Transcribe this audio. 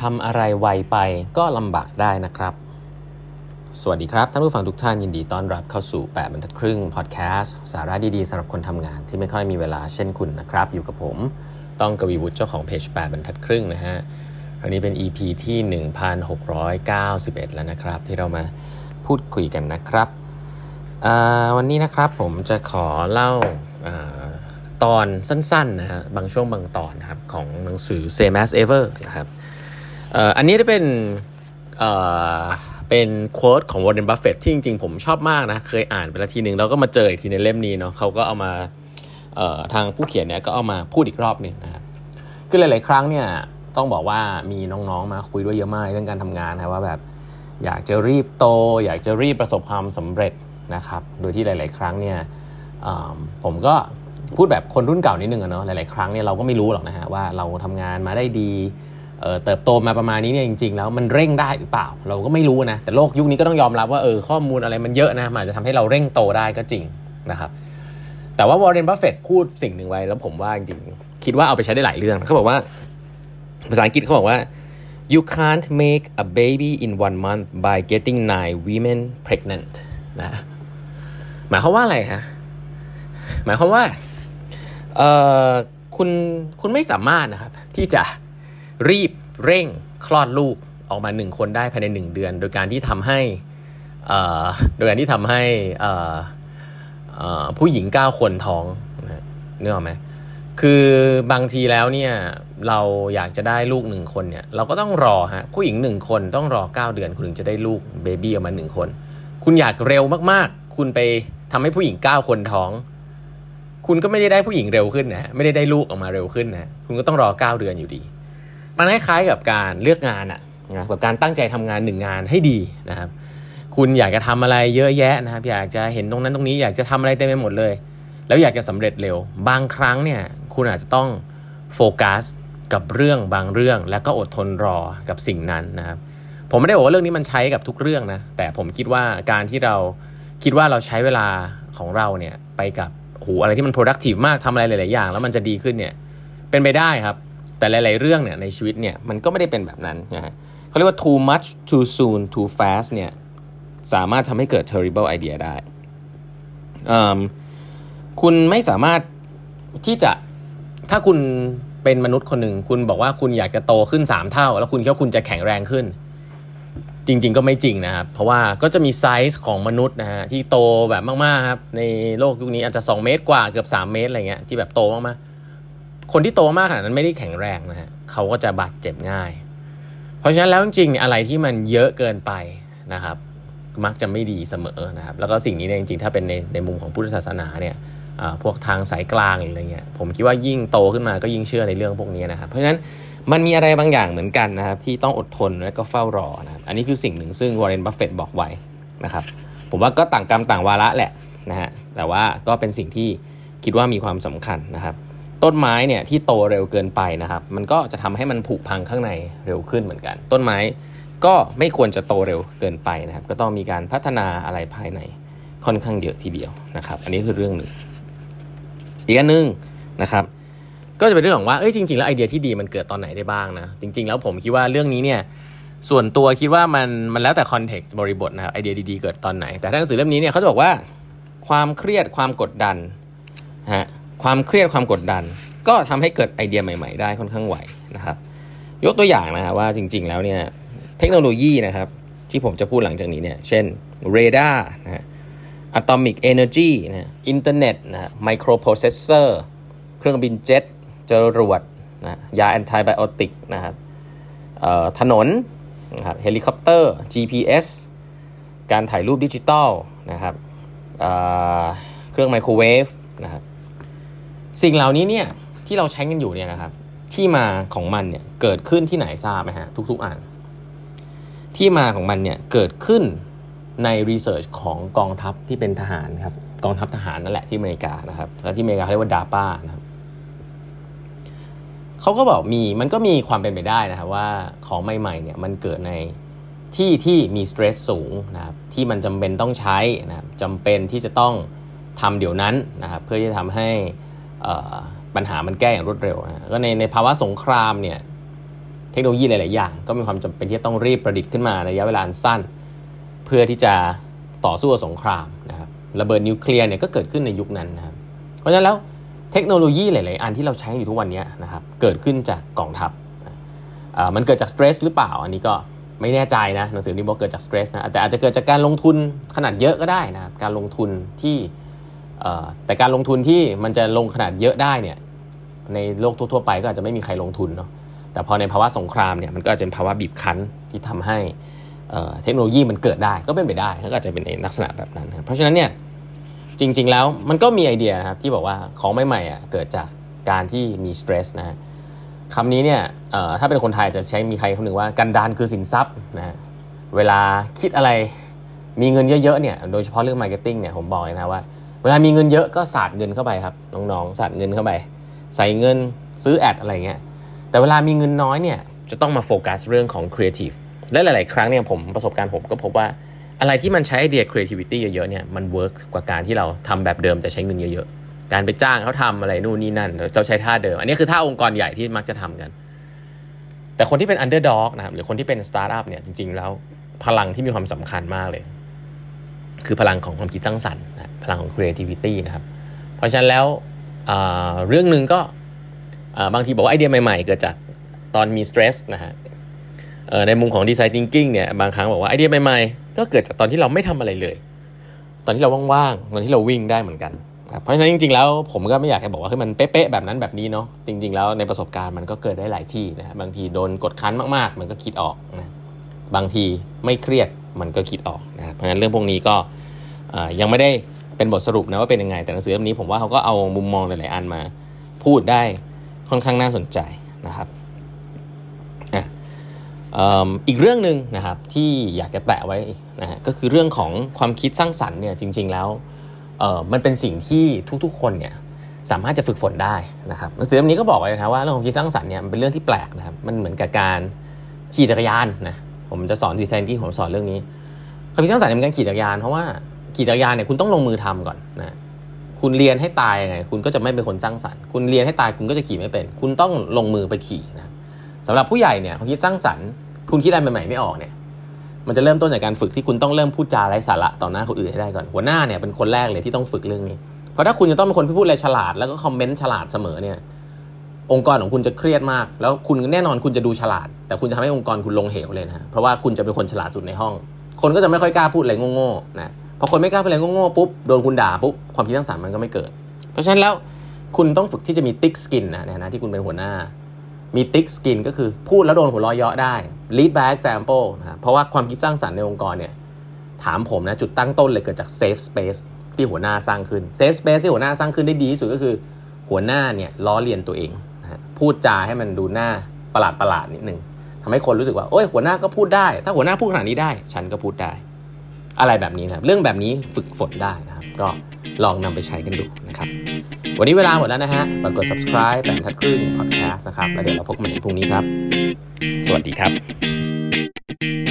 ทำอะไรไวไปก็ลำบากได้นะครับ สวัสดีครับ ท่านผู้ฟังทุกท่านยินดีต้อนรับเข้าสู่ 8บรรทัดครึ่งพอดแคสต์สาระดี ๆสำหรับคนทำงานที่ไม่ค่อยมีเวลาเช่นคุณนะครับ อยู่กับผม ต้องกวีวุฒิเจ้าของเพจ8บรรทัดครึ่งนะฮะอันนี้เป็น EP ที่ 1691 แล้วนะครับ ที่เรามาพูดคุยกันนะครับ วันนี้นะครับผมจะขอเล่าตอนสั้นๆนะฮะบางช่วงบางตอนครับของหนังสือ Same as Ever นะครับ อันนี้จะเป็นเป็น quote ของวอร์เรนบัฟเฟตที่จริงๆ ผมชอบมากนะ เคยอ่านไปแล้วทีหนึ่งแล้วก็มาเจออีกทีในเล่มนี้เนาะเขาก็เอามาทางผู้เขียนเนี่ยก็เอามาพูดอีกรอบนึงนะครับคือหลายๆ ครั้งเนี่ยต้องบอกว่ามีน้องๆมาคุยด้วยเยอะมากเรื่องการทำงานนะว่าแบบอยากจะรีบโต อยากจะรีบประสบความสำเร็จนะครับโดยที่หลาย ๆ ครั้งเนี่ยผมก็พูดแบบคนรุ่นเก่านิดนึงอะเนาะหลายๆ ครั้งเนี่ยเราก็ไม่รู้หรอกนะฮะว่าเราทำงานมาได้ดี เติบโตมาประมาณนี้เนี่ยจริง ๆ แล้วมันเร่งได้หรือเปล่า เราก็ไม่รู้นะ แต่โลกยุคนี้ก็ต้องยอมรับว่าเออข้อมูลอะไรมันเยอะนะมันอาจจะทำให้เราเร่งโตได้ก็จริงนะครับแต่ว่าวอร์เรนบัฟเฟตพูดสิ่งหนึ่งไว้แล้วผมว่าจริงๆคิดว่าเอาไปใช้ได้หลายเรื่องเขาบอกว่าภาษาอังกฤษเขาบอกว่า you can't make a baby in one month by getting nine women pregnant นะหมายความว่าอะไรฮะหมายความว่าเอ่อคุณคุณไม่สามารถนะครับที่จะ รีบเร่งคลอดลูกออกมาหนึ่งคนได้ภายในหนึ่งเดือน โดยการที่ทำให้โดยการที่ทำให้ผู้หญิงเก้าคนท้องเนื้อไหมคือบางทีแล้วเนี่ยเราอยากจะได้ลูกหนึ่งคนเนี่ยเราก็ต้องรอฮะผู้หญิงหนึ่งคนต้องรอ 9 เดือน คุณถึงจะได้ลูกเบบี้ออกมาหนึ่งคน คุณอยากเร็วมากๆ คุณไปทำให้ผู้หญิง 9 คนท้อง คุณก็ไม่ได้ได้ผู้หญิงเร็วขึ้นนะไม่ได้ได้ลูกออกมาเร็วขึ้นนะคุณก็ต้องรอ 9 เดือนอยู่ดี มันคล้ายๆกับการเลือกงานอะนะกับการตั้งใจทำงานหนึ่งงานให้ดีนะครับ คุณอยากจะทำอะไรเยอะแยะนะครับ อยากจะเห็นตรงนั้นตรงนี้อยากจะทำอะไรเต็มไปหมดเลย แล้วอยากจะสำเร็จเร็ว บางครั้งเนี่ยคุณอาจจะต้องโฟกัสกับเรื่องบางเรื่อง แล้วก็อดทนรอกับสิ่งนั้นนะครับ ผมไม่ได้บอกว่าเรื่องนี้มันใช้กับทุกเรื่องนะแต่ผมคิดว่าการที่เราคิดว่าเราใช้เวลาของเราเนี่ยไปกับโหอะไรที่มัน productive มากทำอะไรหลาย ๆ อย่าง แล้วมันจะดีขึ้นเนี่ยเป็นไปได้ครับ แต่หลาย ๆ เรื่องเนี่ยในชีวิตเนี่ยมันก็ไม่ได้เป็นแบบนั้นนะฮะเขาเรียกว่า too much too soon too fast เนี่ยสามารถทำให้เกิด terrible idea ได้ คุณไม่สามารถที่จะถ้าคุณเป็นมนุษย์คนหนึ่ง คุณบอกว่าคุณอยากจะโตขึ้น 3 เท่า แล้วคุณคิดว่าคุณจะแข็งแรงขึ้น จริง ๆ ก็ไม่จริงนะครับ เพราะว่าก็จะมีไซส์ของมนุษย์นะฮะที่โตแบบมาก ๆ ครับ ในโลกยุคนี้อาจจะ 2 เมตรกว่าเกือบ 3 เมตรอะไรเงี้ยที่แบบโตมาก ๆ คนที่โตมากขนาดนั้นไม่ได้แข็งแรงนะฮะเขาก็จะบาดเจ็บง่าย เพราะฉะนั้นแล้วจริงๆอะไรที่มันเยอะเกินไปนะครับ มักจะไม่ดีเสมอนะครับ แล้วก็สิ่งนี้เนี่ยจริงๆ ถ้าเป็นในในมุมของพุทธศาสนาเนี่ยพวกทางสายกลางอะไรเงี้ยผมคิดว่ายิ่งโตขึ้นมาก็ยิ่งเชื่อในเรื่องพวกนี้นะครับ เพราะฉะนั้นมันมีอะไรบางอย่างเหมือนกันนะครับ ที่ต้องอดทนและก็เฝ้ารอนะครับอันนี้คือสิ่งหนึ่งซึ่งวอร์เรนบัฟเฟตบอกไว้นะครับ ผมว่าก็ต่างกรรมต่างวาระแหละนะฮะแต่ว่าก็เป็นสิ่งที่คิดว่ามีความสำคัญนะครับ ต้นไม้เนี่ยที่โตเร็วเกินไปนะครับ มันก็จะทำให้มันผุพังข้างในเร็วขึ้นเหมือนกัน ต้นไม้ก็ไม่ควรจะโตเร็วเกินไปนะครับ ก็ต้องมีการพัฒนาอะไรภายในค่อนข้างเยอะทีเดียวนะครับ อันนี้คือเรื่องหนึ่งอีกอันหนึ่งนะครับ ก็จะเป็นเรื่องของว่าเอ้ยจริงๆแล้วไอเดียที่ดีมันเกิดตอนไหนได้บ้างนะจริง ๆ แล้วผมคิดว่าเรื่องนี้เนี่ยส่วนตัวคิดว่ามันมันแล้วแต่คอนเท็กซ์บริบทนะครับไอเดียดีๆเกิดตอนไหน แต่ถ้าหนังสือเล่มนี้เนี่ยเขาจะบอกว่าความเครียดความกดดันฮะ ความเครียดความกดดัน ก็ทำให้เกิดไอเดียใหม่ ๆ ได้ค่อนข้างไหวนะครับ ยกตัวอย่างนะครับว่าจริง ๆ แล้วเนี่ยเทคโนโลยีนะครับที่ผมจะพูดหลังจากนี้เนี่ยเช่นเรดาร์นะฮะ atomic energy นะอินเทอร์เน็ตนะไมโครโปรเซสเซอร์เครื่องบินเจ็ตจรวดนะยา antibiotic นะครับถนนนะครับเฮลิคอปเตอร์ GPS การถ่ายรูปดิจิตอลนะครับเครื่องไมโครเวฟนะครับ สิ่งเหล่านี้เนี่ยที่เราใช้กันอยู่เนี่ยนะครับ ที่มาของมันเนี่ยเกิดขึ้นที่ไหนทราบไหมฮะทุกๆอ่านที่มาของมันเนี่ยเกิดขึ้นในรีเสิร์ชของกองทัพที่เป็นทหารครับกองทัพทหารนั่นแหละที่อเมริกานะครับแล้วที่อเมริกาเรียกว่าดาป้านะครับเขาก็บอกมีมันก็มีความเป็นไปได้นะครับว่าของใหม่ๆเนี่ยมันเกิดในที่ที่มีสเตรสสูงนะครับที่มันจำเป็นต้องใช้นะครับจำเป็นที่จะต้องทำเดี๋ยวนั้นนะครับเพื่อที่จะทำให้ ปัญหามันแก้อย่างรวดเร็วนะก็ในในภาวะสงครามเนี่ยเทคโนโลยีหลาย ๆ อย่าง ก็มีความจำเป็นที่ต้องรีบประดิษฐ์ขึ้นมาในระยะเวลาสั้น เพื่อที่จะต่อสู้สงครามนะครับระเบิดนิวเคลียร์เนี่ยก็เกิดขึ้นในยุคนั้นนะครับเพราะฉะนั้นแล้วเทคโนโลยีหลาย ๆ อันที่เราใช้อยู่ทุกวันนี้นะครับเกิดขึ้นจากกองทัพมันเกิดจากสเตรสหรือเปล่าอันนี้ก็ไม่แน่ใจนะหนังสือนี้บอกเกิดจากสเตรสนะแต่อาจจะเกิดจากการลงทุนขนาดเยอะก็ได้นะครับการลงทุนที่ แต่การลงทุนที่มันจะลงขนาดเยอะได้เนี่ยในโลกทั่วๆไปก็อาจจะไม่มีใครลงทุนเนาะแต่พอในภาวะสงครามเนี่ยมันก็จะเป็นภาวะบีบคั้นที่ทำให้เทคโนโลยีมันเกิดได้ก็เป็นไปได้ก็อาจจะเป็นในลักษณะแบบนั้น เพราะฉะนั้นเนี่ยจริงๆแล้วมันก็มีไอเดียนะครับที่บอกว่าของใหม่ๆอะเกิดจากการที่มีสเตรสนะฮะคำนี้เนี่ยถ้าเป็นคนไทยจะใช้มีใครคำหนึ่งว่ากันดานคือสินทรัพย์นะเวลาคิดอะไรมีเงินเยอะๆเนี่ยโดยเฉพาะเรื่อง marketing เนี่ยผมบอกเลยนะว่า เวลามีเงินเยอะก็สาดเงินเข้าไปครับน้องๆสาดเงินเข้าไป ใส่เงินซื้อ ad อะไรเงี้ยแต่เวลามีเงินน้อยเนี่ยจะต้องมาโฟกัสเรื่องของครีเอทีฟและหลาย ๆ ครั้งเนี่ยผมประสบการณ์ผมก็พบว่าอะไรที่มันใช้ไอเดีย creativity เยอะ ๆ เนี่ยมัน work กว่าการที่เราทำแบบเดิมแต่ใช้เงินเยอะ ๆ การไปจ้างเขาทำอะไรนู่นนี่นั่นเราใช้ท่าเดิม อันนี้คือท่าองค์กรใหญ่ที่มักจะทำกัน แต่คนที่เป็น underdog นะครับหรือคนที่เป็น startup เนี่ยจริง ๆ แล้วพลังที่มีความสำคัญมากเลย คือพลังของความคิดสร้างสรรค์นะพลังของ creativity นะครับ เพราะฉะนั้นแล้วเรื่องหนึ่งก็บางทีบอกว่าไอเดียใหม่ๆ เกิดจากตอนมี stress นะฮะในมุมของ design thinking เนี่ยบางครั้งบอกว่าไอเดียใหม่ๆ ก็เกิดจากตอนที่เราไม่ทำอะไรเลย ตอนที่เราว่างๆ ตอนที่เราวิ่งได้เหมือนกันเพราะฉะนั้นจริงๆแล้วผมก็ไม่อยากให้บอกว่าให้มันเป๊ะๆแบบนั้นแบบนี้เนาะจริง ๆ แล้วในประสบการณ์มันก็เกิดได้หลายที่นะบางทีโดนกดคั้นมากๆ มันก็คิดออกนะบางทีไม่เครียด มันก็คิดออกนะครับเพราะฉะนั้นเรื่องพวกนี้ก็ยังไม่ได้เป็นบทสรุปนะว่าเป็นยังไง แต่หนังสือเล่มนี้ผมว่าเขาก็เอามุมมองหลายๆอันมาพูดได้ค่อนข้างน่าสนใจนะครับอีกเรื่องหนึ่งนะครับที่อยากจะแตะไว้นะฮะก็คือเรื่องของความคิดสร้างสรรค์เนี่ยจริง ๆแล้วมันเป็นสิ่งที่ทุกๆ คนเนี่ยสามารถจะฝึกฝนได้นะครับหนังสือเล่มนี้ก็บอกไว้นะว่าเรื่องของคิดสร้างสรรค์เนี่ยมันเป็นเรื่องที่แปลกนะครับมันเหมือนกับการขี่จักรยานนะ ผมจะสอนดีไซน์ที่ผมสอนเรื่องนี้ความคิดสร้างสรรค์เป็นการขี่จักรยานเพราะว่าขี่จักรยานเนี่ยคุณต้องลงมือทำก่อนนะคุณเรียนให้ตายยังไง คุณก็จะไม่เป็นคนสร้างสรรค์ คุณเรียนให้ตายคุณก็จะขี่ไม่เป็น คุณต้องลงมือไปขี่นะสำหรับผู้ใหญ่เนี่ยความคิดสร้างสรรค์ คุณคิดอะไรใหม่ๆไม่ออกเนี่ย มันจะเริ่มต้นจากการฝึกที่คุณต้องเริ่มพูดจาไร้สาระต่อหน้าคนอื่นให้ได้ก่อน หัวหน้าเนี่ยเป็นคนแรกเลยที่ต้องฝึกเรื่องนี้ เพราะถ้าคุณจะต้องเป็นคนที่พูดอะไรฉลาดแล้วก็คอมเมนต์ฉลาดเสมอเนี่ย องค์กรของคุณจะเครียดมาก แล้วคุณแน่นอนคุณจะดูฉลาด แต่คุณจะทำให้องค์กรคุณลงเหวเลยนะเพราะว่าคุณจะเป็นคนฉลาดสุดในห้อง คนก็จะไม่ค่อยกล้าพูดอะไรโง่ๆนะพอคนไม่กล้าพูดอะไรโง่ๆปุ๊บโดนคุณด่าปุ๊บความคิดสร้างสรรค์มันก็ไม่เกิด เพราะฉะนั้นแล้วคุณต้องฝึกที่จะมี thick skin นะในฐานะที่คุณเป็นหัวหน้า มี thick skin ก็คือพูดแล้วโดนหัวเราะเยาะได้ lead by example นะเพราะว่าความคิดสร้างสรรค์ในองค์กรเนี่ยถามผมนะจุดตั้งต้นเลยเกิดจาก safe space ที่หัวหน้าสร้างขึ้น safe space ที่หัวหน้าสร้างขึ้นได้ดีที่สุดก็คือ หัวหน้าเนี่ยล้อเลียนตัวเอง พูดจาให้มันดูหน้าประหลาดประหลาดนิดนึงทำให้คนรู้สึกว่าโอ้ยหัวหน้าก็พูดได้ ถ้าหัวหน้าพูดขนาดนี้ได้ ฉันก็พูดได้ อะไรแบบนี้นะเรื่องแบบนี้ฝึกฝนได้นะครับ ก็ลองนำไปใช้กันดูนะครับ วันนี้เวลาหมดแล้วนะฮะฝากกด subscribe แปดทัดครึ่ง podcast นะครับ แล้วเดี๋ยวเราพบกันใหม่พรุ่งนี้ครับ สวัสดีครับ